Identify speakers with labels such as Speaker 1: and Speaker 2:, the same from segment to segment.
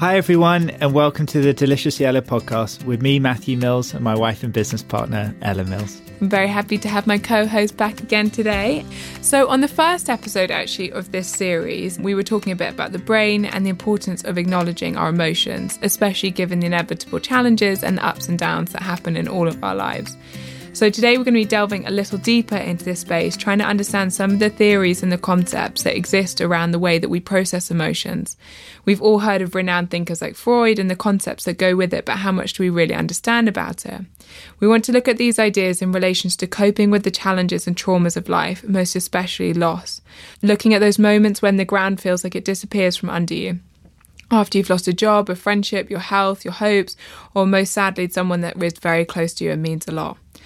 Speaker 1: Hi, everyone, and welcome to the Deliciously Ella podcast with me, Matthew Mills, and my wife and business partner, Ella Mills.
Speaker 2: I'm very happy to have my co host back again today. So, on the first episode, actually, of this series, we were talking a bit about the brain and the importance of acknowledging our emotions, especially given the inevitable challenges and the ups and downs that happen in all of our lives. So, today we're going to be delving a little deeper into this space, trying to understand some of the theories and the concepts that exist around the way that we process emotions. We've all heard of renowned thinkers like Freud and the concepts that go with it, but how much do we really understand about it? We want to look at these ideas in relation to coping with the challenges and traumas of life, most especially loss. Looking at those moments when the ground feels like it disappears from under you after you've lost a job, a friendship, your health, your hopes, or most sadly, someone that is very close to you and means a lot.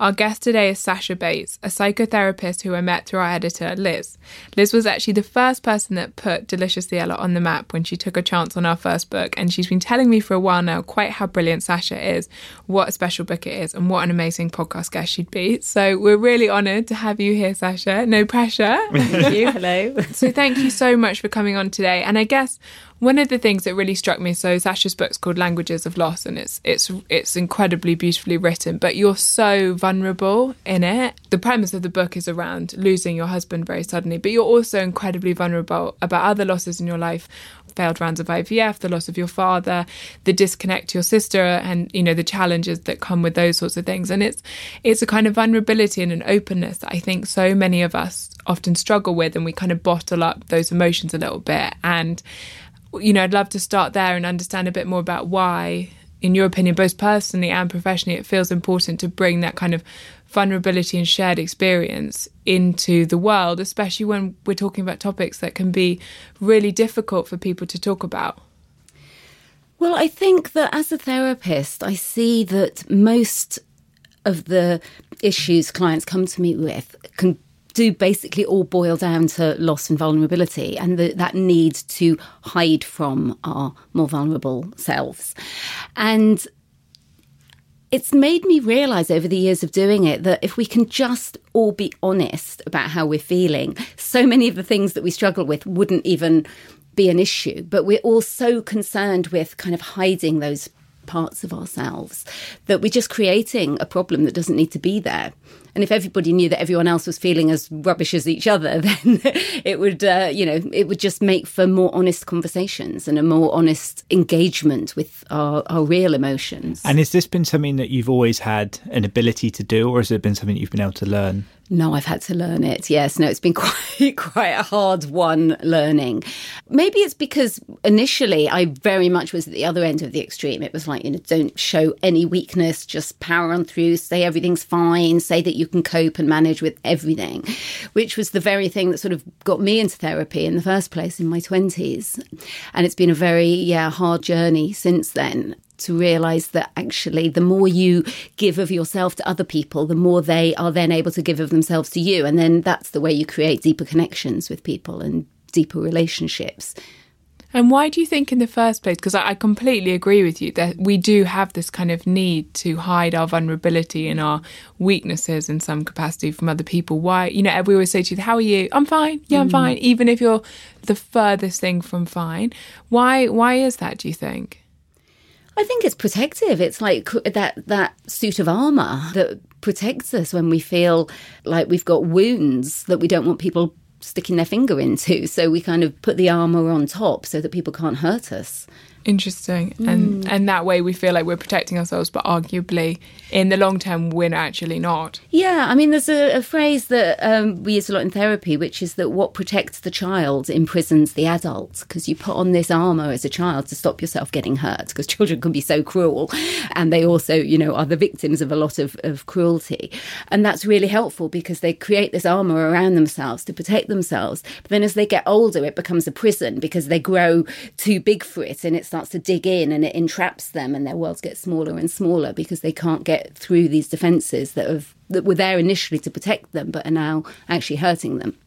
Speaker 2: Our guest today is Sasha Bates, a psychotherapist who I met through our editor, Liz. Liz was actually the first person that put Deliciously Ella on the map when she took a chance on our first book, and she's been telling me for a while now quite how brilliant Sasha is, what a special book it is, and what an amazing podcast guest she'd be. So we're really honoured to have you here, Sasha. No pressure.
Speaker 3: Thank you. Hello.
Speaker 2: so thank you so much for coming on today. And I guess one of the things that really struck me so Sasha's book's called Languages of Loss and it's it's it's incredibly beautifully written but you're so vulnerable in it. The premise of the book is around losing your husband very suddenly but you're also incredibly vulnerable about other losses in your life. Failed rounds of IVF the loss of your father the disconnect to your sister and you know the challenges that come with those sorts of things. And it's it's a kind of vulnerability and an openness that I think so many of us often struggle with and we kind of bottle up those emotions a little bit. And you know, I'd love to start there and understand a bit more about why, in your opinion, both personally and professionally, it feels important to bring that kind of vulnerability and shared experience into the world, especially when we're talking about topics that can be really difficult for people to talk about.
Speaker 3: Well, I think that as a therapist, I see that most of the issues clients come to me with can do basically all boil down to loss and vulnerability and the, that need to hide from our more vulnerable selves. And it's made me realize over the years of doing it that if we can just all be honest about how we're feeling, so many of the things that we struggle with wouldn't even be an issue. But we're all so concerned with kind of hiding those parts of ourselves that we're just creating a problem that doesn't need to be there. And if everybody knew that everyone else was feeling as rubbish as each other, then it would, uh, you know, it would just make for more honest conversations and a more honest engagement with our, our real emotions.
Speaker 1: And has this been something that you've always had an ability to do, or has it been something you've been able to learn?
Speaker 3: No, I've had to learn it. Yes, no, it's been quite quite a hard one learning. Maybe it's because initially I very much was at the other end of the extreme. It was like, you know, don't show any weakness, just power on through, say everything's fine, say that you can cope and manage with everything, which was the very thing that sort of got me into therapy in the first place in my 20s. And it's been a very yeah, hard journey since then to realize that actually the more you give of yourself to other people, the more they are then able to give of themselves to you. And then that's the way you create deeper connections with people and deeper relationships.
Speaker 2: And why do you think, in the first place? Because I, completely agree with you that we do have this kind of need to hide our vulnerability and our weaknesses in some capacity from other people. Why, you know, we always say to you, How are you? I'm fine. Yeah, I'm mm. fine. Even if you're the furthest thing from fine. Why, why is that, do you think?
Speaker 3: I think it's protective. It's like that that suit of armor that protects us when we feel like we've got wounds that we don't want people sticking their finger into. So we kind of put the armor on top so that people can't hurt us.
Speaker 2: Interesting. And and that way we feel like we're protecting ourselves, but arguably in the long term we're actually not.
Speaker 3: Yeah, I mean, there's a, a phrase that um, we use a lot in therapy, which is that what protects the child imprisons the adult, because you put on this armor as a child to stop yourself getting hurt, because children can be so cruel, and they also, you know, are the victims of a lot of, of cruelty, and that's really helpful because they create this armor around themselves to protect themselves. But then as they get older, it becomes a prison because they grow too big for it, and it starts to dig in and it entraps them, and their worlds get smaller and smaller because they can't get through these defenses that have that were there initially to protect them, but are now actually hurting them.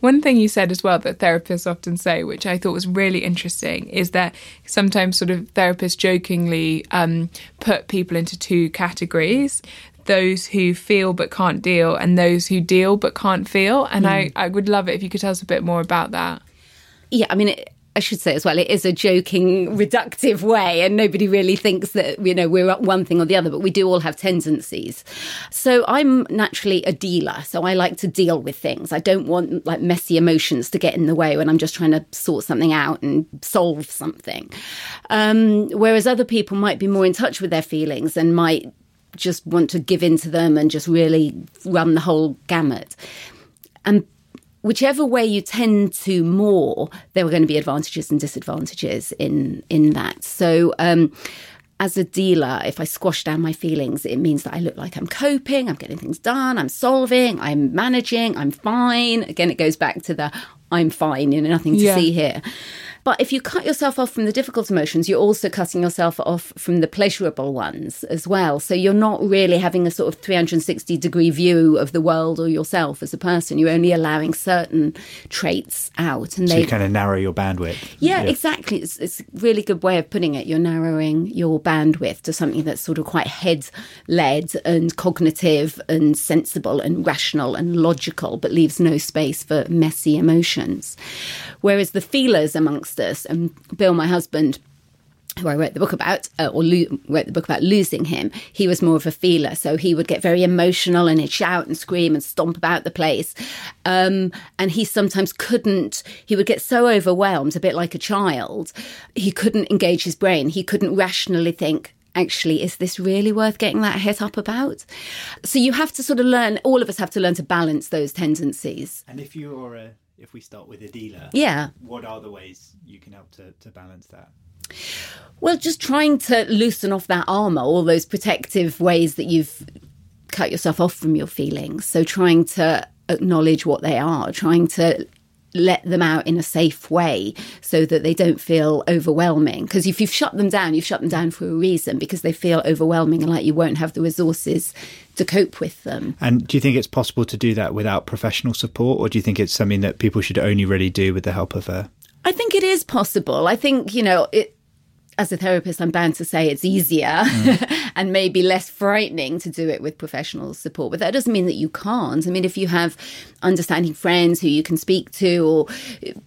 Speaker 2: One thing you said as well that therapists often say, which I thought was really interesting, is that sometimes sort of therapists jokingly um, put people into two categories those who feel but can't deal, and those who deal but can't feel. And I, I would love it if you could tell us a bit more about that.
Speaker 3: Yeah, I mean, it, I should say as well, it is a joking, reductive way, and nobody really thinks that, you know, we're one thing or the other, but we do all have tendencies. So I'm naturally a dealer, so I like to deal with things. I don't want like messy emotions to get in the way when I'm just trying to sort something out and solve something. Um, whereas other people might be more in touch with their feelings and might just want to give in to them and just really run the whole gamut. And whichever way you tend to more, there are going to be advantages and disadvantages in in that. So. Um, as a dealer, if I squash down my feelings, it means that I look like I'm coping, I'm getting things done, I'm solving, I'm managing, I'm fine. Again, it goes back to the I'm fine, you know, nothing to
Speaker 2: Yeah.
Speaker 3: see here. But if you cut yourself off from the difficult emotions, you're also cutting yourself off from the pleasurable ones as well. So you're not really having a sort of 360 degree view of the world or yourself as a person. You're only allowing certain traits out. And
Speaker 1: So
Speaker 3: they
Speaker 1: you kind of narrow your bandwidth.
Speaker 3: yeah, exactly. It's, it's a really good way of putting it. You're narrowing your bandwidth to something that's sort of quite head led and cognitive and sensible and rational and logical, but leaves no space for messy emotions. Whereas the feelers amongst us, and Bill, my husband, who I wrote the book about, uh, or lo- wrote the book about losing him, he was more of a feeler. So he would get very emotional and he'd shout and scream and stomp about the place. Um, and he sometimes couldn't, he would get so overwhelmed, a bit like a child, he couldn't engage his brain. He couldn't rationally think, actually, is this really worth getting that hit up about? So you have to sort of learn, all of us have to learn to balance those tendencies.
Speaker 1: And if you are a, if we start with a dealer,
Speaker 3: Yeah.
Speaker 1: what are the ways you can help to, to balance that?
Speaker 3: Well, just trying to loosen off that armor, all those protective ways that you've cut yourself off from your feelings. So, trying to acknowledge what they are, trying to let them out in a safe way so that they don't feel overwhelming. Because if you've shut them down, you've shut them down for a reason because they feel overwhelming and like you won't have the resources to cope with them.
Speaker 1: And do you think it's possible to do that without professional support, or do you think it's something that people should only really do with the help of a?
Speaker 3: I think it is possible. I think, you know, it, as a therapist, I'm bound to say it's easier and maybe less frightening to do it with professional support. But that doesn't mean that you can't. I mean, if you have understanding friends who you can speak to, or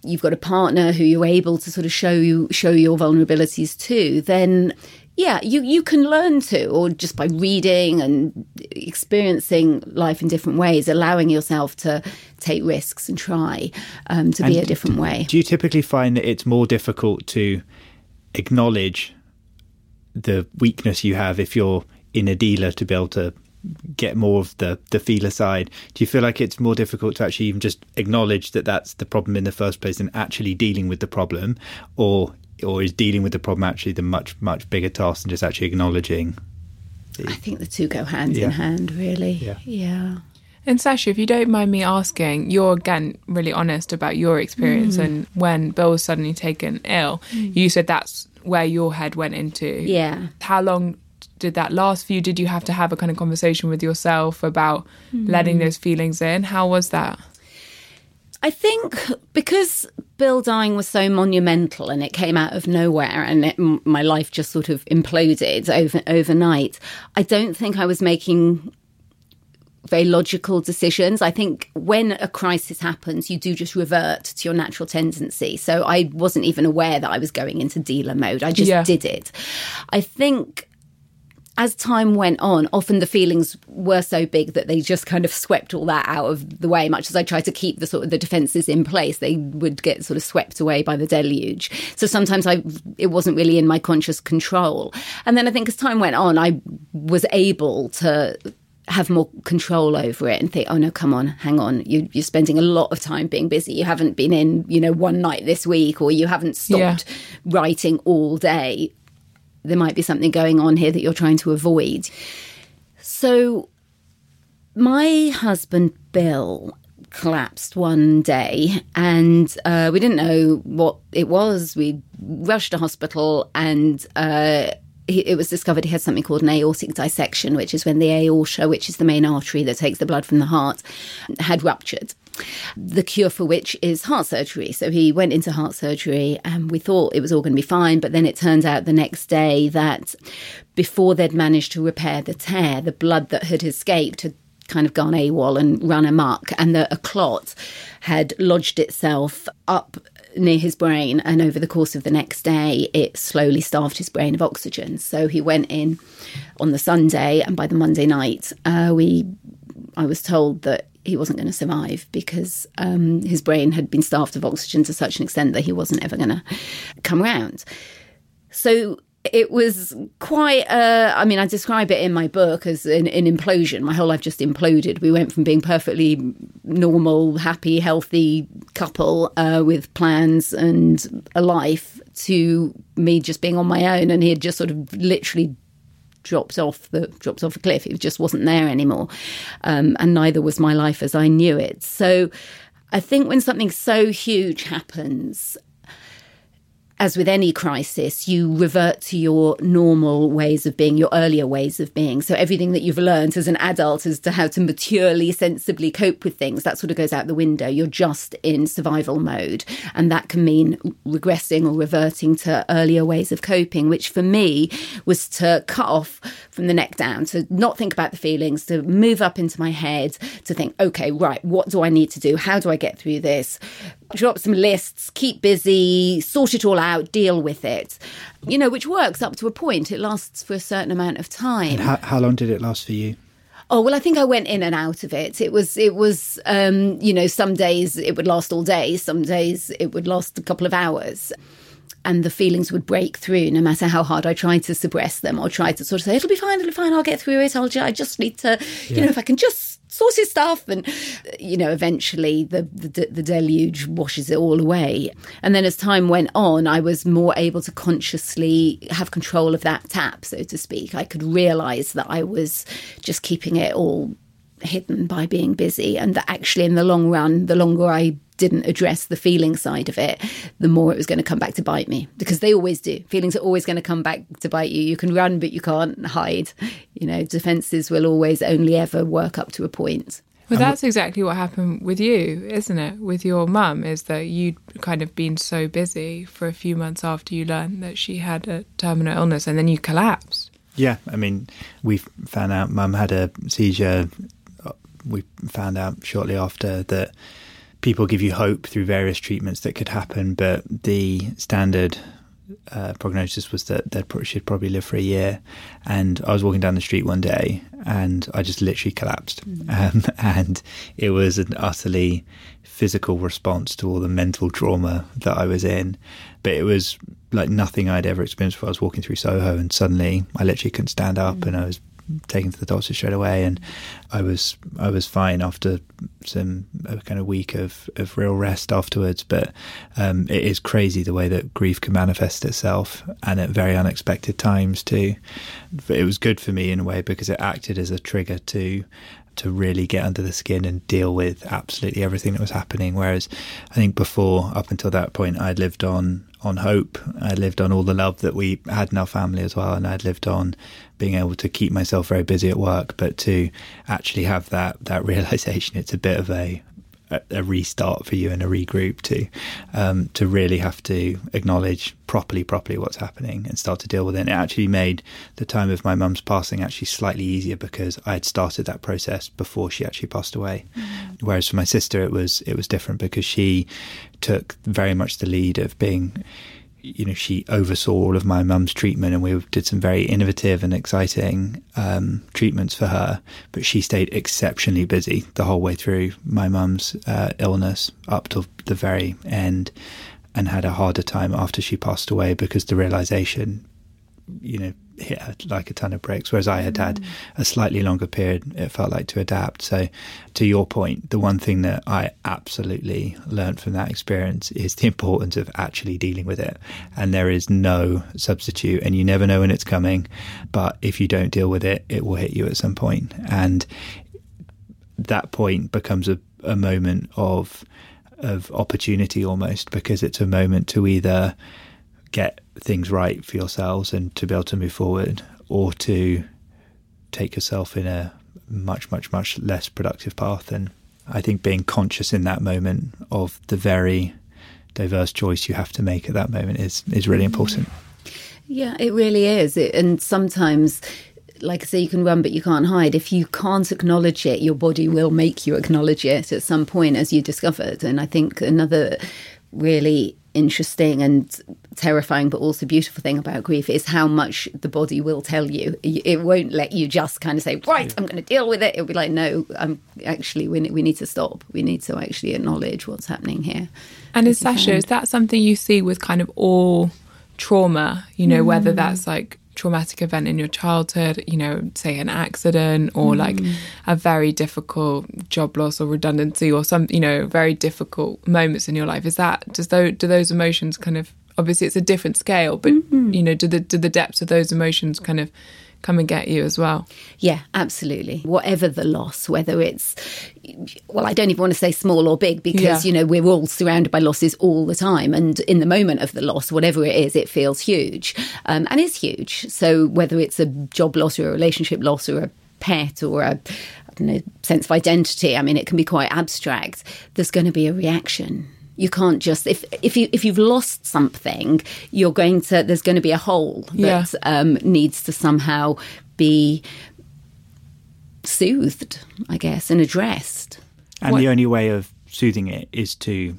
Speaker 3: you've got a partner who you're able to sort of show you show your vulnerabilities to, then yeah, you, you can learn to, or just by reading and experiencing life in different ways, allowing yourself to take risks and try um, to be a different way.
Speaker 1: Do you typically find that it's more difficult to acknowledge the weakness you have if you're in a dealer to be able to get more of the the feeler side? Do you feel like it's more difficult to actually even just acknowledge that that's the problem in the first place than actually dealing with the problem, or or is dealing with the problem actually the much much bigger task than just actually acknowledging?
Speaker 3: I think the two go hand
Speaker 1: Yeah.
Speaker 3: in hand, really.
Speaker 1: Yeah.
Speaker 3: yeah.
Speaker 2: And Sasha, if you don't mind me asking, you're again really honest about your experience. Mm. And when Bill was suddenly taken ill, mm. you said that's where your head went into.
Speaker 3: Yeah.
Speaker 2: How long did that last for you? Did you have to have a kind of conversation with yourself about mm. letting those feelings in? How was that?
Speaker 3: I think because Bill dying was so monumental and it came out of nowhere and it, my life just sort of imploded over, overnight, I don't think I was making very logical decisions. I think when a crisis happens, you do just revert to your natural tendency. So I wasn't even aware that I was going into dealer mode. I just
Speaker 2: Yeah.
Speaker 3: did it. I think as time went on, often the feelings were so big that they just kind of swept all that out of the way. Much as I tried to keep the sort of the defences in place, they would get sort of swept away by the deluge. So sometimes I, it wasn't really in my conscious control. And then I think as time went on, I was able to have more control over it and think, oh no, come on, hang on, you, are spending a lot of time being busy. You haven't been in, you know, one night this week, or you haven't stopped yeah. writing all day. There might be something going on here that you're trying to avoid. So, my husband Bill collapsed one day, and uh, we didn't know what it was. We rushed to hospital, and uh, it was discovered he had something called an aortic dissection, which is when the aorta, which is the main artery that takes the blood from the heart, had ruptured. The cure for which is heart surgery. So he went into heart surgery and we thought it was all going to be fine. But then it turned out the next day that before they'd managed to repair the tear, the blood that had escaped had kind of gone AWOL and run amok, and the, a clot had lodged itself up near his brain, and over the course of the next day, it slowly starved his brain of oxygen. So he went in on the Sunday, and by the Monday night, uh, we, I was told that he wasn't going to survive because um, his brain had been starved of oxygen to such an extent that he wasn't ever going to come round. So it was quite uh, i mean i describe it in my book as an, an, implosion. My whole life just imploded. We went from being perfectly normal happy healthy couple uh, with plans and a life to me just being on my own. And he had just sort of literally dropped off the dropped off a cliff. It just wasn't there anymore. Um, and neither was my life as i knew it. So I think when something so huge happens, as with any crisis, you revert to your normal ways of being, your earlier ways of being. So everything that you've learned as an adult as to how to maturely, sensibly cope with things, that sort of goes out the window. You're just in survival mode. And that can mean regressing or reverting to earlier ways of coping, which for me was to cut off from the neck down, to not think about the feelings, to move up into my head, to think, okay, right, what do I need to do? How do I get through this? Drop some lists, keep busy, sort it all out, deal with it. You know, which works up to a point. It lasts for a certain amount of time.
Speaker 1: How, how, long did it last for you?
Speaker 3: Oh well, I think I went in and out of it. It was, it was, um, you know, some days it would last all day, some days it would last a couple of hours and the feelings would break through no matter how hard I tried to suppress them or tried to sort of say, it'll be fine, it'll be fine, I'll get through it. I'll, I just need to, yeah. you know, if I can just sort stuff and you know eventually the, the, the deluge washes it all away. And then as time went on i was more able to consciously have control of that tap so to speak. I could realize that i was just keeping it all hidden by being busy and that actually in the long run the longer i didn't address the feeling side of it, the more it was going to come back to bite me because they always do. Feelings are always going to come back to bite you. You can run, but you can't hide. You know, defenses will always only ever work up to a point.
Speaker 2: Well, that's exactly what happened with you, isn't it? With your mum, is that you'd kind of been so busy for a few months after you learned that she had a terminal illness and then you collapsed.
Speaker 1: Yeah, I mean, we found out mum had a seizure. We found out shortly after that people give you hope through various treatments that could happen, but the standard uh, prognosis was that they'd she'd probably live for a year. And I was walking down the street one day, and I just literally collapsed. Mm. Um, and it was an utterly physical response to all the mental trauma that I was in. But it was like nothing I'd ever experienced before. I was walking through Soho, and suddenly I literally couldn't stand up, mm. and I was taken to the doctor straight away, and I was I was fine after some kind of week of, of real rest afterwards. But um, it is crazy the way that grief can manifest itself, and at very unexpected times too. But it was good for me in a way because it acted as a trigger to to really get under the skin and deal with absolutely everything that was happening. Whereas I think before, up until that point, I'd lived on on hope. I lived on all the love that we had in our family as well, and I'd lived on being able to keep myself very busy at work, but to actually have that that realization, it's a bit of a a, restart for you and a regroup to um, to really have to acknowledge properly properly what's happening and start to deal with it. And it actually made the time of my mum's passing actually slightly easier because I had started that process before she actually passed away. Mm. Whereas for my sister, it was it was different because she took very much the lead of being you know, she oversaw all of my mum's treatment and we did some very innovative and exciting um, treatments for her. But she stayed exceptionally busy the whole way through my mum's uh, illness up till the very end and had a harder time after she passed away because the realization, you know, hit like a ton of bricks. Whereas I had had mm. a slightly longer period, it felt like to adapt. So, to your point, the one thing that I absolutely learned from that experience is the importance of actually dealing with it. And there is no substitute, and you never know when it's coming. But if you don't deal with it, it will hit you at some point. And that point becomes a, a moment of of opportunity almost because it's a moment to either get things right for yourselves and to be able to move forward or to take yourself in a much much much less productive path and i think being conscious in that moment of the very diverse choice you have to make at that moment is is really mm-hmm. important
Speaker 3: yeah it really is it, and sometimes like I say, you can run, but you can't hide. If you can't acknowledge it, your body will make you acknowledge it at some point, as you discovered. And I think another really interesting and terrifying but also beautiful thing about grief is how much the body will tell you. It won't let you just kind of say right i'm going to deal with it. It'll be like no i'm actually we, we need to stop. We need to actually acknowledge what's happening here.
Speaker 2: And is sasha is that something you see with kind of all trauma you know mm. whether that's like traumatic event in your childhood, you know, say an accident or mm. like a very difficult job loss or redundancy or some, you know, very difficult moments in your life. Is that does those do those emotions kind of obviously it's a different scale, but mm-hmm. you know, do the do the depths of those emotions kind of come and get you as well.
Speaker 3: Yeah, absolutely. Whatever the loss, whether it's, well, I don't even want to say small or big because, yeah. you know, we're all surrounded by losses all the time. And in the moment of the loss, whatever it is, it feels huge um, and is huge. So whether it's a job loss or a relationship loss or a pet or a know, sense of identity, I mean, it can be quite abstract. There's going to be a reaction you can't just if if you if you've lost something, you're going to there's going to be a hole that yeah. um, needs to somehow be soothed, I guess, and addressed.
Speaker 1: And what? the only way of soothing it is to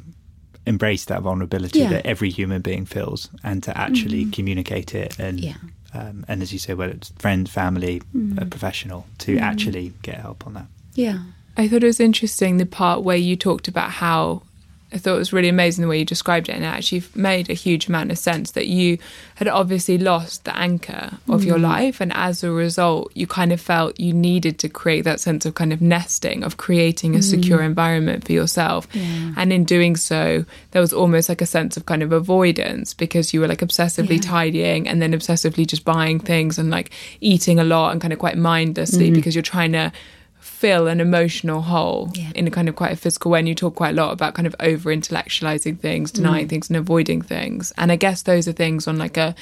Speaker 1: embrace that vulnerability yeah. that every human being feels and to actually mm. communicate it and yeah. um, and as you say whether it's friend family mm. a professional to mm. actually get help on that
Speaker 3: yeah
Speaker 2: i thought it was interesting the part where you talked about how I thought it was really amazing the way you described it, and it actually made a huge amount of sense that you had obviously lost the anchor of mm. your life, and as a result, you kind of felt you needed to create that sense of kind of nesting, of creating a mm. secure environment for yourself. Yeah. And in doing so, there was almost like a sense of kind of avoidance because you were like obsessively yeah. tidying and then obsessively just buying things and like eating a lot and kind of quite mindlessly mm. because you're trying to fill an emotional hole yeah. in a kind of quite a physical way. And you talk quite a lot about kind of over intellectualizing things, denying mm. things, and avoiding things. And I guess those are things on like a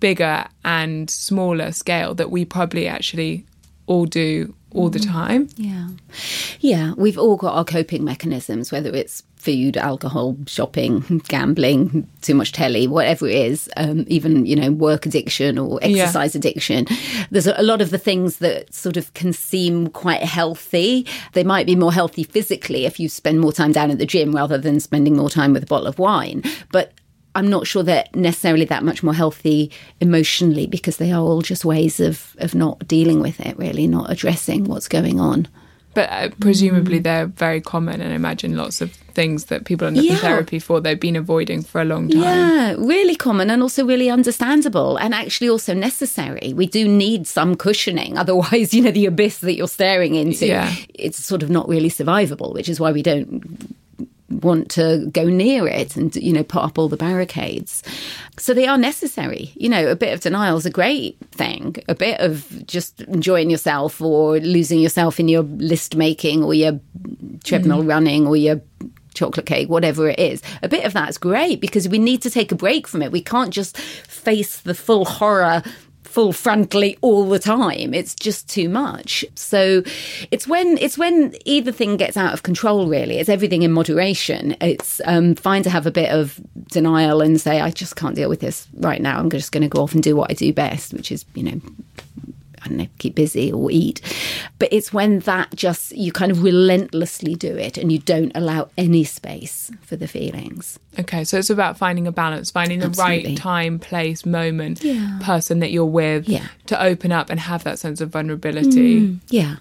Speaker 2: bigger and smaller scale that we probably actually all do all the mm. time.
Speaker 3: Yeah. Yeah. We've all got our coping mechanisms, whether it's food, alcohol, shopping, gambling, too much telly, whatever it is, um, even, you know, work addiction or exercise yeah. addiction. There's a lot of the things that sort of can seem quite healthy. They might be more healthy physically if you spend more time down at the gym rather than spending more time with a bottle of wine. But I'm not sure they're necessarily that much more healthy emotionally because they are all just ways of, of not dealing with it, really, not addressing what's going on.
Speaker 2: But uh, presumably they're very common, and I imagine lots of things that people end up yeah. in therapy for they've been avoiding for a long time.
Speaker 3: Yeah, really common and also really understandable, and actually also necessary. We do need some cushioning, otherwise, you know, the abyss that you're staring into, yeah. it's sort of not really survivable. Which is why we don't want to go near it and you know put up all the barricades so they are necessary you know a bit of denial is a great thing a bit of just enjoying yourself or losing yourself in your list making or your treadmill mm. running or your chocolate cake, whatever it is. A bit of that's great because we need to take a break from it. We can't just face the full horror full frontally all the time. It's just too much. So it's when it's when either thing gets out of control. Really, it's everything in moderation. It's um, fine to have a bit of denial and say, I just can't deal with this right now. I'm just going to go off and do what I do best, which is you know I don't know, keep busy or eat. But it's when that just, you kind of relentlessly do it and you don't allow any space for the feelings.
Speaker 2: Okay, so it's about finding a balance, finding the
Speaker 3: Absolutely.
Speaker 2: right time, place, moment,
Speaker 3: Yeah.
Speaker 2: person that you're with
Speaker 3: Yeah.
Speaker 2: to open up and have that sense of vulnerability mm,
Speaker 3: Yeah.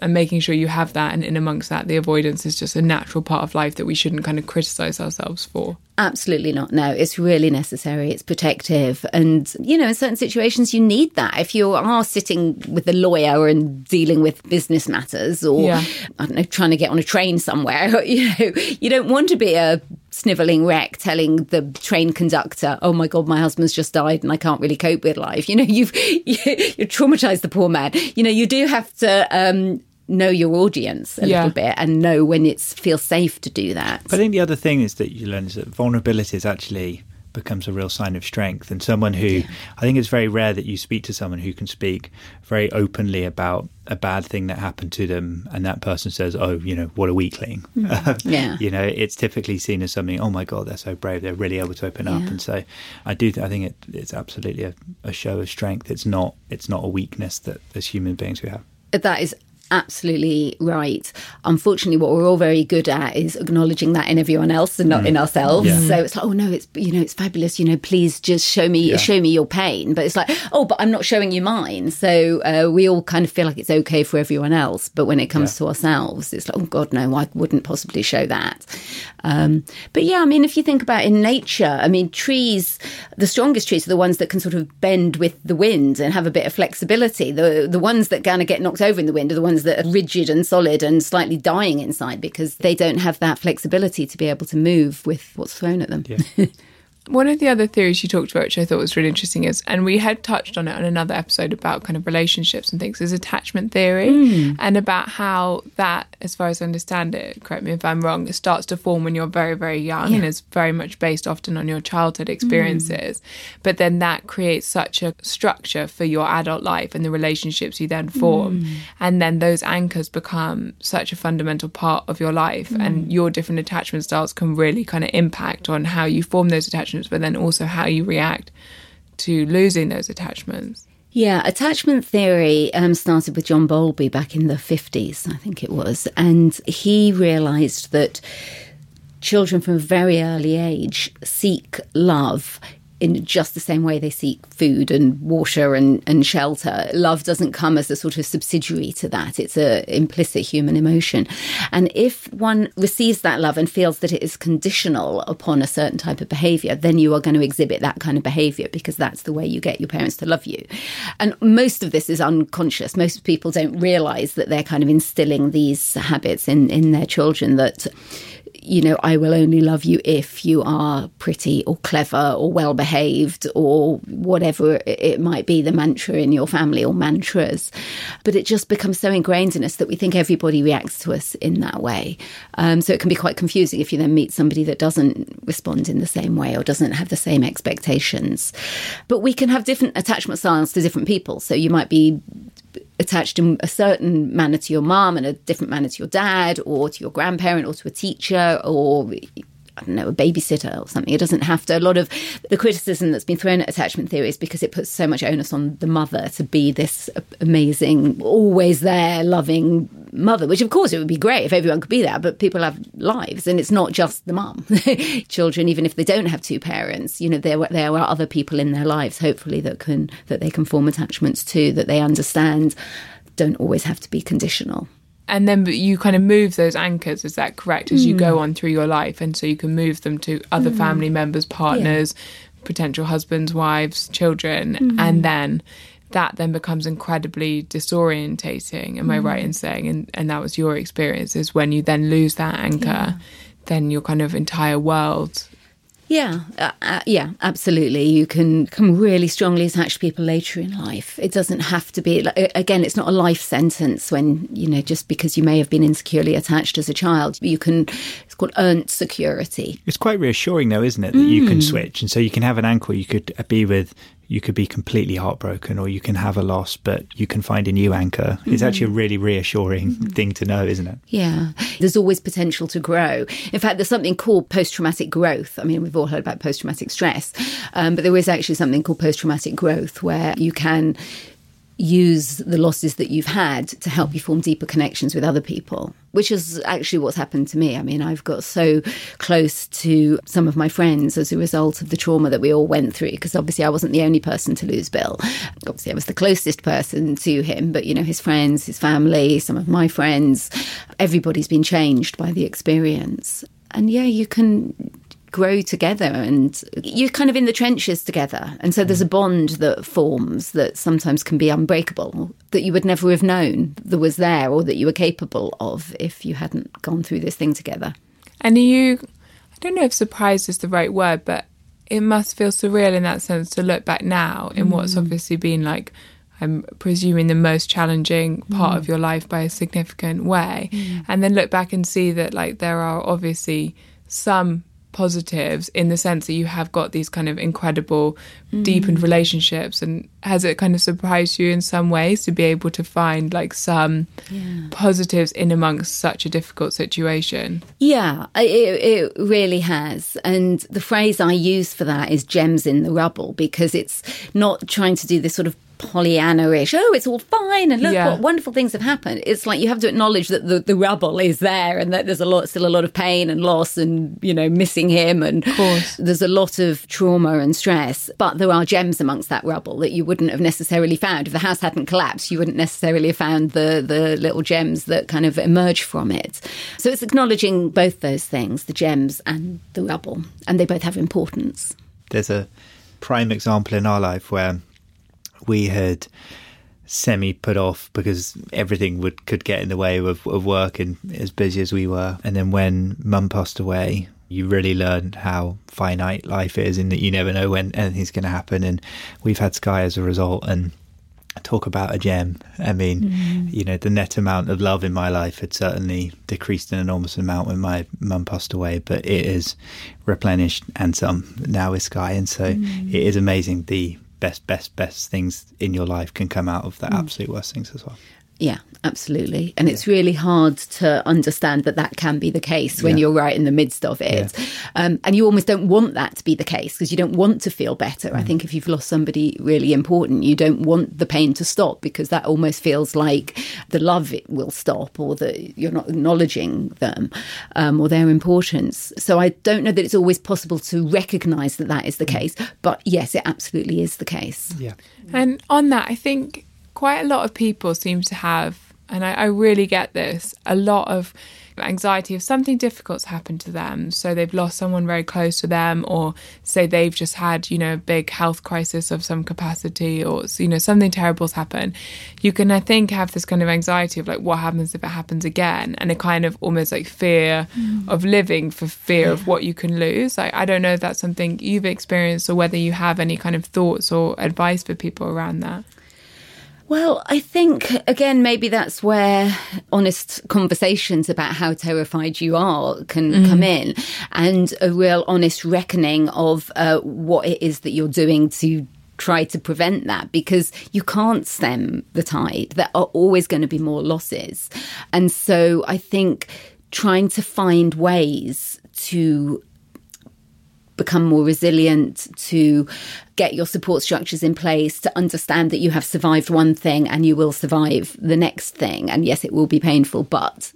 Speaker 2: And making sure you have that. And in amongst that, the avoidance is just a natural part of life that we shouldn't kind of criticize ourselves for.
Speaker 3: Absolutely not. No, it's really necessary. It's protective. And, you know, in certain situations, you need that. If you are sitting with a lawyer and dealing with business matters or,
Speaker 2: Yeah.
Speaker 3: I don't know, trying to get on a train somewhere, you know, you don't want to be a sniveling wreck telling the train conductor, oh my God, my husband's just died and I can't really cope with life. You know, you've, you traumatized the poor man. You know, you do have to, um, know your audience a
Speaker 2: Yeah.
Speaker 3: little bit and know when it's feel safe to do that.
Speaker 1: But I think the other thing is that you learn is that vulnerability is actually becomes a real sign of strength. And someone who I think it's very rare that you speak to someone who can speak very openly about a bad thing that happened to them and that person says oh you know what a weakling. Hmm.
Speaker 3: Yeah.
Speaker 1: you know it's typically seen as something oh my god they're so brave they're really able to open up. And so I do th- I think it, it's absolutely a, a show of strength. It's not it's not a weakness that as human beings we have.
Speaker 3: That is absolutely right. Unfortunately, what we're all very good at is acknowledging that in everyone else and not in ourselves.
Speaker 1: Yeah.
Speaker 3: So it's like, oh no, it's you know, it's fabulous. You know, please just show me
Speaker 1: Yeah.
Speaker 3: show me your pain. But it's like, oh, but I'm not showing you mine. So uh, we all kind of feel like it's okay for everyone else, but when it comes to ourselves, it's like, oh God, no, I wouldn't possibly show that. Um, but yeah, I mean, if you think about in nature, I mean, trees, the strongest trees are the ones that can sort of bend with the wind and have a bit of flexibility. The the ones that kind of get knocked over in the wind are the ones that are rigid and solid and slightly dying inside because they don't have that flexibility to be able to move with what's thrown at them.
Speaker 2: One of the other theories you talked about, which I thought was really interesting, is, and we had touched on it on another episode about kind of relationships and things, is attachment theory, hmm. and about how that, as far as I understand it, correct me if I'm wrong, it starts to form when you're very, very young and is very much based often on your childhood experiences. Hmm. But then that creates such a structure for your adult life and the relationships you then form. Hmm. And then those anchors become such a fundamental part of your life, and your different attachment styles can really kind of impact on how you form those attachments, but then also how you react to losing those attachments.
Speaker 3: Yeah, attachment theory um, started with John Bowlby back in the 50s, I think it was. And he realised that children from a very early age seek love in just the same way they seek food and water and, and shelter. Love doesn't come as a sort of subsidiary to that. It's an implicit human emotion. And if one receives that love and feels that it is conditional upon a certain type of behavior, then you are going to exhibit that kind of behavior because that's the way you get your parents to love you. And most of this is unconscious. Most people don't realize that they're kind of instilling these habits in, in their children that you know, I will only love you if you are pretty or clever or well behaved or whatever it- might be, the mantra in your family or mantras. But it just becomes so ingrained in us that we think everybody reacts to us in that way. Um, so it can be quite confusing if you then meet somebody that doesn't respond in the same way or doesn't have the same expectations. But we can have different attachment styles to different people. So you might be attached in a certain manner to your mom and a different manner to your dad or to your grandparent or to a teacher or I don't know, a babysitter or something. It doesn't have to. A lot of the criticism that's been thrown at attachment theory is because it puts so much onus on the mother to be this amazing, always there, loving mother, which of course it would be great if everyone could be that, but people have lives and it's not just the mum. Children, even if they don't have two parents, you know, there, there are other people in their lives, hopefully, that can, that they can form attachments to, that they understand don't always have to be conditional.
Speaker 2: And then you kind of move those anchors, is that correct, as you go hmm. on through your life? And so you can move them to other hmm. family members, partners, potential husbands, wives, children. Hmm. And then that then becomes incredibly disorientating. Am I right in saying? And, and that was your experience, is when you then lose that anchor, then your kind of entire world.
Speaker 3: Yeah, uh, uh, yeah, absolutely. You can come really strongly attached to people later in life. It doesn't have to be, again, it's not a life sentence when, you know, just because you may have been insecurely attached as a child, you can, it's called earned security.
Speaker 1: It's quite reassuring, though, isn't it, that you can switch, and so you can have an anchor. You could be with, you could be completely heartbroken, or you can have a loss, but you can find a new anchor. It's actually a really reassuring thing to know, isn't it?
Speaker 3: Yeah, there's always potential to grow. In fact, there's something called post traumatic growth. I mean, we've all heard about post traumatic stress, um, but there is actually something called post traumatic growth where you can use the losses that you've had to help you form deeper connections with other people, which is actually what's happened to me. I mean, I've got so close to some of my friends as a result of the trauma that we all went through, because obviously I wasn't the only person to lose Bill. Obviously, I was the closest person to him, but you know, his friends, his family, some of my friends, everybody's been changed by the experience. And yeah, you can grow together and you're kind of in the trenches together. And so there's a bond that forms that sometimes can be unbreakable that you would never have known that was there or that you were capable of if you hadn't gone through this thing together.
Speaker 2: And are you, I don't know if surprised is the right word, but it must feel surreal in that sense to look back now in mm. what's obviously been like I'm presuming the most challenging part mm. of your life by a significant way, mm. and then look back and see that like there are obviously some positives in the sense that you have got these kind of incredible mm. deepened relationships and has it kind of surprised you in some ways to be able to find like some yeah. positives in amongst such a difficult situation
Speaker 3: yeah it, it really has and the phrase i use for that is gems in the rubble because it's not trying to do this sort of Pollyanna-ish. Oh, it's all fine, and look yeah. what wonderful things have happened. It's like you have to acknowledge that the, the rubble is there, and that there's a lot, still a lot of pain and loss, and you know, missing him, and there's a lot of trauma and stress. But there are gems amongst that rubble that you wouldn't have necessarily found if the house hadn't collapsed. You wouldn't necessarily have found the the little gems that kind of emerge from it. So it's acknowledging both those things, the gems and the rubble, and they both have importance.
Speaker 1: There's a prime example in our life where we had semi put off because everything would could get in the way of, of work and as busy as we were. And then when mum passed away, you really learn how finite life is and that you never know when anything's going to happen. And we've had Sky as a result. And talk about a gem. I mean, mm. you know, the net amount of love in my life had certainly decreased an enormous amount when my mum passed away, but it is replenished and some now with Sky. And so mm. it is amazing the best, best, best things in your life can come out of the mm. absolute worst things as well.
Speaker 3: Yeah, absolutely. And yeah. it's really hard to understand that that can be the case when yeah. you're right in the midst of it. Yeah. Um, and you almost don't want that to be the case because you don't want to feel better. Mm. I think if you've lost somebody really important, you don't want the pain to stop because that almost feels like the love will stop or that you're not acknowledging them um, or their importance. So I don't know that it's always possible to recognize that that is the mm. case. But yes, it absolutely is the case.
Speaker 1: Yeah.
Speaker 2: And on that, I think quite a lot of people seem to have, and I, I really get this, a lot of anxiety if something difficult's happened to them. So they've lost someone very close to them, or say they've just had, you know, a big health crisis of some capacity, or, you know, something terrible's happened. You can, I think, have this kind of anxiety of like, what happens if it happens again? And a kind of almost like fear mm. of living for fear yeah. of what you can lose. Like, I don't know if that's something you've experienced or whether you have any kind of thoughts or advice for people around that.
Speaker 3: Well, I think, again, maybe that's where honest conversations about how terrified you are can mm. come in and a real honest reckoning of uh, what it is that you're doing to try to prevent that because you can't stem the tide. There are always going to be more losses. And so I think trying to find ways to become more resilient, to get your support structures in place, to understand that you have survived one thing and you will survive the next thing. And yes, it will be painful, but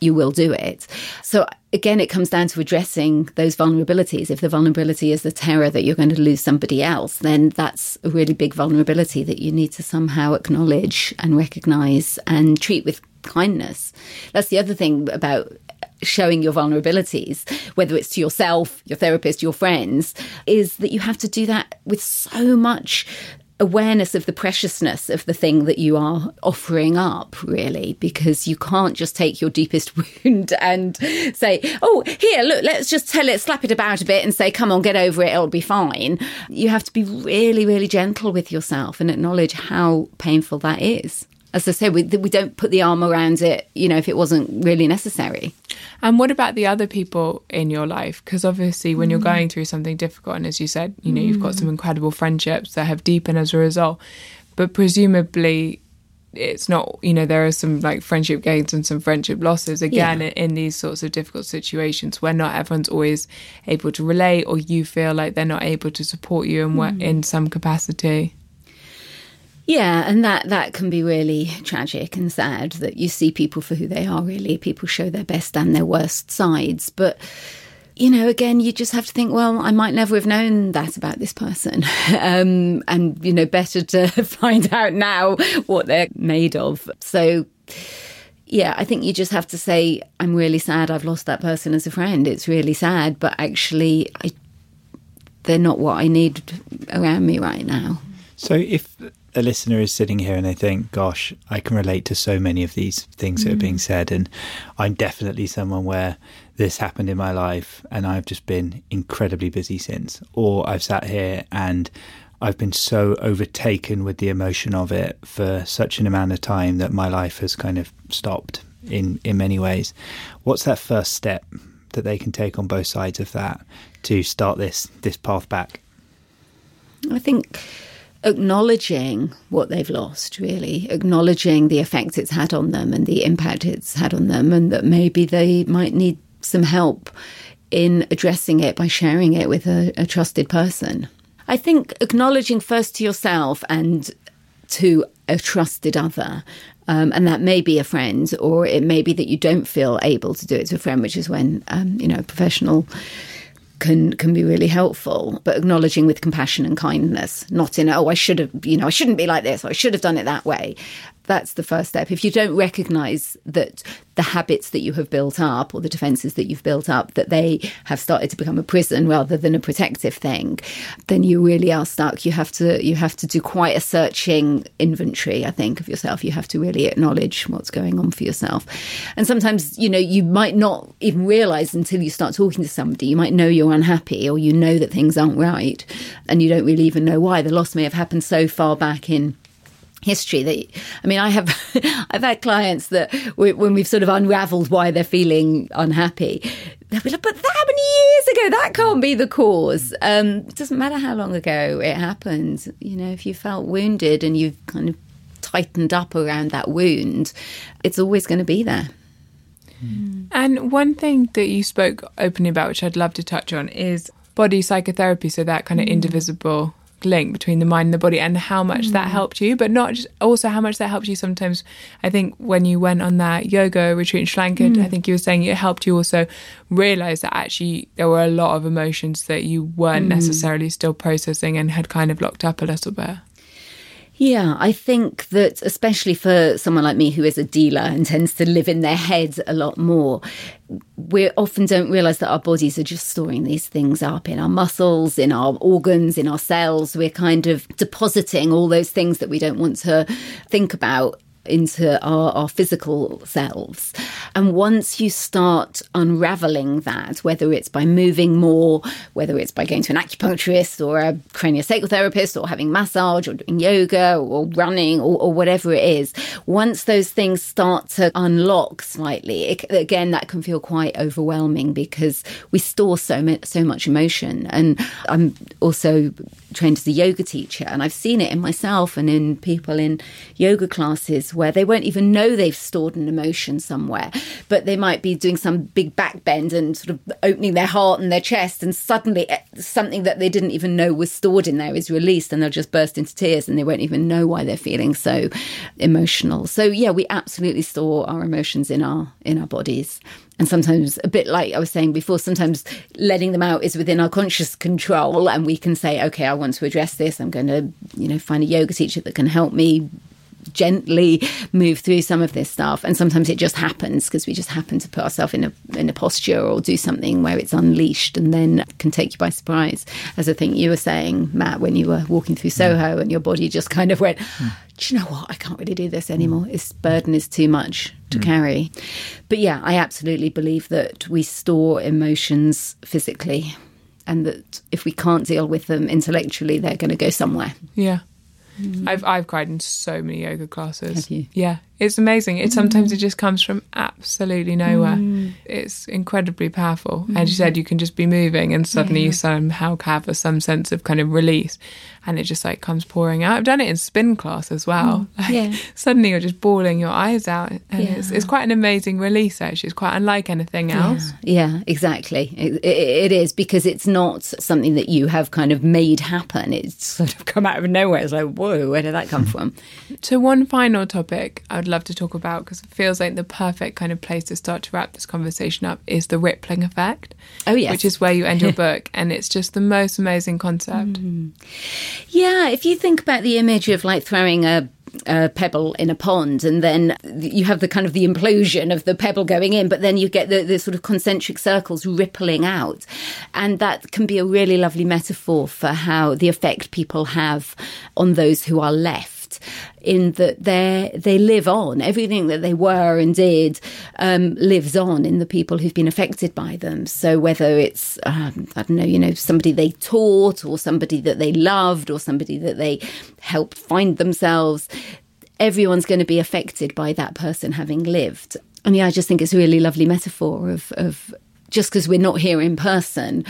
Speaker 3: you will do it. So again, it comes down to addressing those vulnerabilities. If the vulnerability is the terror that you're going to lose somebody else, then that's a really big vulnerability that you need to somehow acknowledge and recognize and treat with kindness. That's the other thing about showing your vulnerabilities, whether it's to yourself, your therapist, your friends, is that you have to do that with so much awareness of the preciousness of the thing that you are offering up, really, because you can't just take your deepest wound and say, oh, here, look, let's just tell it, slap it about a bit and say, come on, get over it, it'll be fine. You have to be really, really gentle with yourself and acknowledge how painful that is as I say, we, we don't put the arm around it, you know, if it wasn't really necessary.
Speaker 2: And what about the other people in your life? Because obviously, when mm. you're going through something difficult, and as you said, you know, mm. you've got some mm. incredible friendships that have deepened as a result, but presumably, it's not, you know, there are some like friendship gains and some friendship losses again yeah. in, in these sorts of difficult situations where not everyone's always able to relate, or you feel like they're not able to support you in, mm. in some capacity.
Speaker 3: Yeah, and that that can be really tragic and sad that you see people for who they are. Really, people show their best and their worst sides, but you know, again, you just have to think, well, I might never have known that about this person. Um, and, you know, better to find out now what they're made of. So, yeah, I think you just have to say, I'm really sad I've lost that person as a friend. It's really sad, but actually, I, they're not what I need around me right now.
Speaker 1: So, if a listener is sitting here and they think, gosh, I can relate to so many of these things that are being mm. said, and I'm definitely someone where this happened in my life and I've just been incredibly busy since, or I've sat here and I've been so overtaken with the emotion of it for such an amount of time that my life has kind of stopped in, in many ways. What's that first step that they can take on both sides of that to start this this path back?
Speaker 3: I think acknowledging what they've lost, really, acknowledging the effect it's had on them and the impact it's had on them, and that maybe they might need some help in addressing it by sharing it with a, a trusted person. I think acknowledging first to yourself and to a trusted other. Um, and that may be a friend, or it may be that you don't feel able to do it to a friend, which is when um, you know a professional can can be really helpful. But acknowledging with compassion and kindness, not in oh I should have you know I shouldn't be like this, or I should have done it that way. That's the first step. If you don't recognise that the habits that you have built up or the defences that you've built up that they have started to become a prison rather than a protective thing, then you really are stuck. You have to you have to do quite a searching inventory, I think, of yourself. You have to really acknowledge what's going on for yourself. And sometimes, you know, you might not even realise until you start talking to somebody. You might know you're unhappy or you know that things aren't right and you don't really even know why. The loss may have happened so far back in history that i mean i have i've had clients that when we've sort of unraveled why they're feeling unhappy they'll be like but that many years ago? That can't be the cause. Um, it doesn't matter how long ago it happened. You know if you felt wounded and you've kind of tightened up around that wound it's always going to be there.
Speaker 2: And one thing that you spoke openly about, which I'd love to touch on, is body psychotherapy. So that kind of indivisible link between the mind and the body, and how much that mm. helped you, but not just also how much that helped you. Sometimes, I think when you went on that yoga retreat in Sri Lanka, mm. I think you were saying it helped you also realize that actually there were a lot of emotions that you weren't mm. necessarily still processing and had kind of locked up a little bit.
Speaker 3: Yeah, I think that especially for someone like me who is a dealer and tends to live in their head a lot more, we often don't realize that our bodies are just storing these things up in our muscles, in our organs, in our cells. We're kind of depositing all those things that we don't want to think about into our, our physical selves. And once you start unraveling that, whether it's by moving more, whether it's by going to an acupuncturist or a craniosacral therapist or having massage or doing yoga or running or, or whatever it is, once those things start to unlock slightly, it, again, that can feel quite overwhelming because we store so, so much emotion. And I'm also trained as a yoga teacher, and I've seen it in myself and in people in yoga classes where they won't even know they've stored an emotion somewhere, but they might be doing some big back bend and sort of opening their heart and their chest, and suddenly eh, something that they didn't even know was stored in there is released, and they'll just burst into tears and they won't even know why they're feeling so emotional. So yeah, we absolutely store our emotions in our in our bodies and sometimes a bit like i was saying before sometimes letting them out is within our conscious control and we can say okay i want to address this. I'm going to you know find a yoga teacher that can help me gently move through some of this stuff. And sometimes it just happens because we just happen to put ourselves in a in a posture or do something where it's unleashed and then can take you by surprise. As i think you were saying matt when you were walking through mm. soho and your body just kind of went mm. do you know what? I can't really do this anymore. Mm. This burden is too much to carry. But yeah i absolutely believe that we store emotions physically and that if we can't deal with them intellectually they're going to go somewhere.
Speaker 2: Yeah. I've I've cried in so many yoga classes.
Speaker 3: Have you?
Speaker 2: Yeah, It's amazing. It sometimes mm. it just comes from absolutely nowhere. Mm. It's incredibly powerful. As you mm. said, you can just be moving and suddenly you somehow have a, some sense of kind of release and it just like comes pouring out. I've done it in spin class as well. Like,
Speaker 3: yeah.
Speaker 2: suddenly you're just bawling your eyes out and it's,
Speaker 3: Yeah.
Speaker 2: it's quite an amazing release actually. It's quite unlike anything else.
Speaker 3: Yeah, yeah, exactly. It, it, it is because it's not something that you have kind of made happen. It's sort of come out of nowhere. It's like, whoa, where did that come from?
Speaker 2: So, one final topic I would love to talk about because it feels like the perfect kind of place to start to wrap this conversation up is the rippling effect.
Speaker 3: Oh, yes.
Speaker 2: Which is where you end your book. And it's just the most amazing concept. Mm.
Speaker 3: Yeah, if you think about the image of like throwing a a pebble in a pond and then you have the kind of the implosion of the pebble going in but then you get the, the sort of concentric circles rippling out and that can be a really lovely metaphor for how the effect people have on those who are left in that they they live on. Everything that they were and did um, lives on in the people who've been affected by them. So whether it's um, I don't know you know somebody they taught or somebody that they loved or somebody that they helped find themselves everyone's going to be affected by that person having lived. And yeah I just think it's a really lovely metaphor of of just because we're not here in person,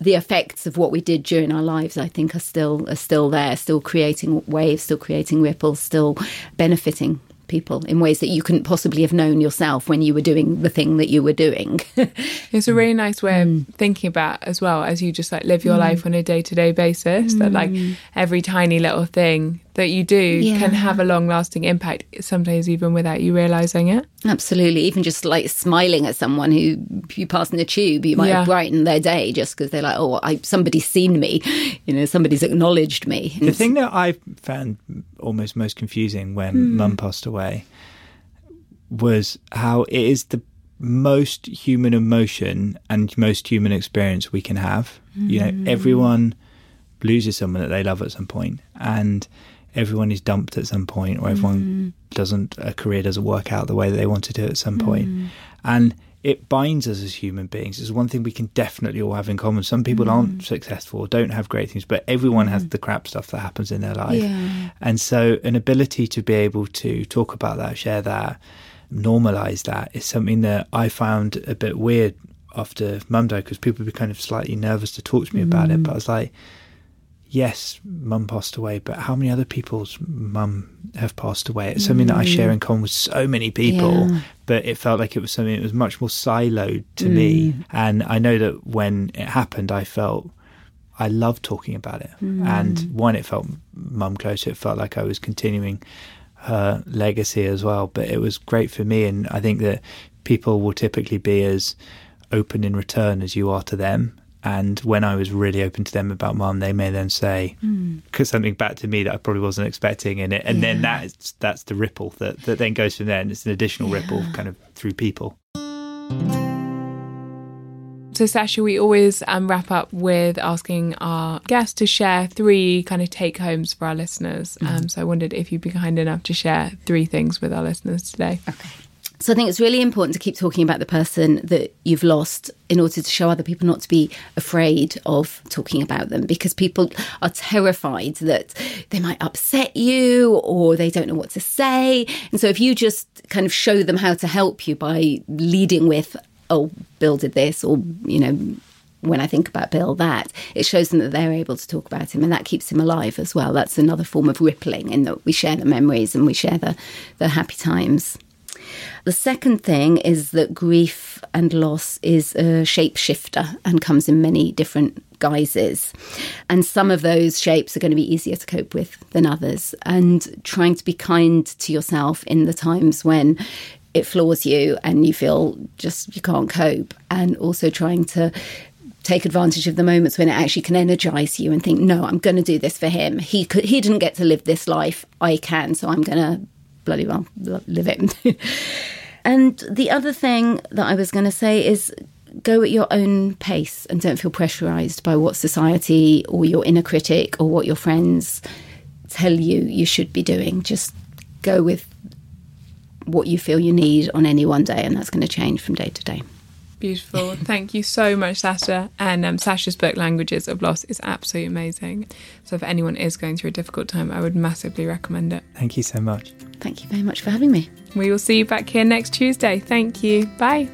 Speaker 3: the effects of what we did during our lives, I think, are still are still there, still creating waves, still creating ripples, still benefiting people in ways that you couldn't possibly have known yourself when you were doing the thing that you were doing.
Speaker 2: It's a really nice way
Speaker 3: Mm.
Speaker 2: of thinking about as well as you just like live your life on a day to day basis. That like every tiny little thing that you do
Speaker 3: Mm. Yeah.
Speaker 2: can have a long lasting impact, sometimes even without you realizing it.
Speaker 3: Absolutely, even just like smiling at someone who you pass in the tube, you might
Speaker 2: Yeah.
Speaker 3: have brightened their day just because they're like, "Oh, I, somebody's seen me," you know, somebody's acknowledged me.
Speaker 1: The thing that I found almost most confusing when Mum passed away was how it is the most human emotion and most human experience we can have. You know, everyone loses someone that they love at some point, and everyone is dumped at some point, or everyone mm. doesn't a career doesn't work out the way that they wanted to at some point. Mm. and it binds us as human beings. It's one thing we can definitely all have in common. Some people mm. aren't successful, don't have great things, but everyone has the crap stuff that happens in their life.
Speaker 3: Yeah.
Speaker 1: And so, an ability to be able to talk about that, share that, normalize that is something that I found a bit weird after mum died because people be kind of slightly nervous to talk to me about it. But I was like, yes, mum passed away, but how many other people's mum have passed away? It's something that I share in common with so many people,
Speaker 3: Yeah.
Speaker 1: but it felt like it was something that was much more siloed to me. Mm. And I know that when it happened, I felt I loved talking about it. Mm. And one, it felt mum close. It felt like I was continuing her legacy as well. But it was great for me. And I think that people will typically be as open in return as you are to them. And when I was really open to them about mum, they may then say cause something back to me that I probably wasn't expecting in it. And then that's that's the ripple that, that then goes from there. And it's an additional ripple kind of through people.
Speaker 2: So, Sasha, we always um, wrap up with asking our guests to share three kind of take homes for our listeners. Um, so, I wondered if you'd be kind enough to share three things with our listeners today.
Speaker 3: So I think it's really important to keep talking about the person that you've lost in order to show other people not to be afraid of talking about them because people are terrified that they might upset you or they don't know what to say. And so if you just kind of show them how to help you by leading with, oh, Bill did this or, you know, when I think about Bill, that it shows them that they're able to talk about him, and that keeps him alive as well. That's another form of rippling in that we share the memories and we share the, the happy times. The second thing is that grief and loss is a shapeshifter and comes in many different guises. And some of those shapes are going to be easier to cope with than others. And trying to be kind to yourself in the times when it floors you and you feel just you can't cope. And also trying to take advantage of the moments when it actually can energize you and think, no, I'm going to do this for him. He could, he didn't get to live this life. I can, so I'm going to bloody well live it. and the other thing that I was going to say is go at your own pace and don't feel pressurized by what society or your inner critic or what your friends tell you you should be doing. Just go with what you feel you need on any one day, and that's going to change from day to day.
Speaker 2: Beautiful. Thank you so much, Sasha. And um, Sasha's book, Languages of Loss, is absolutely amazing. So if anyone is going through a difficult time, I would massively recommend it.
Speaker 1: Thank you so much.
Speaker 3: Thank you very much for having me.
Speaker 2: We will see you back here next Tuesday. Thank you. Bye.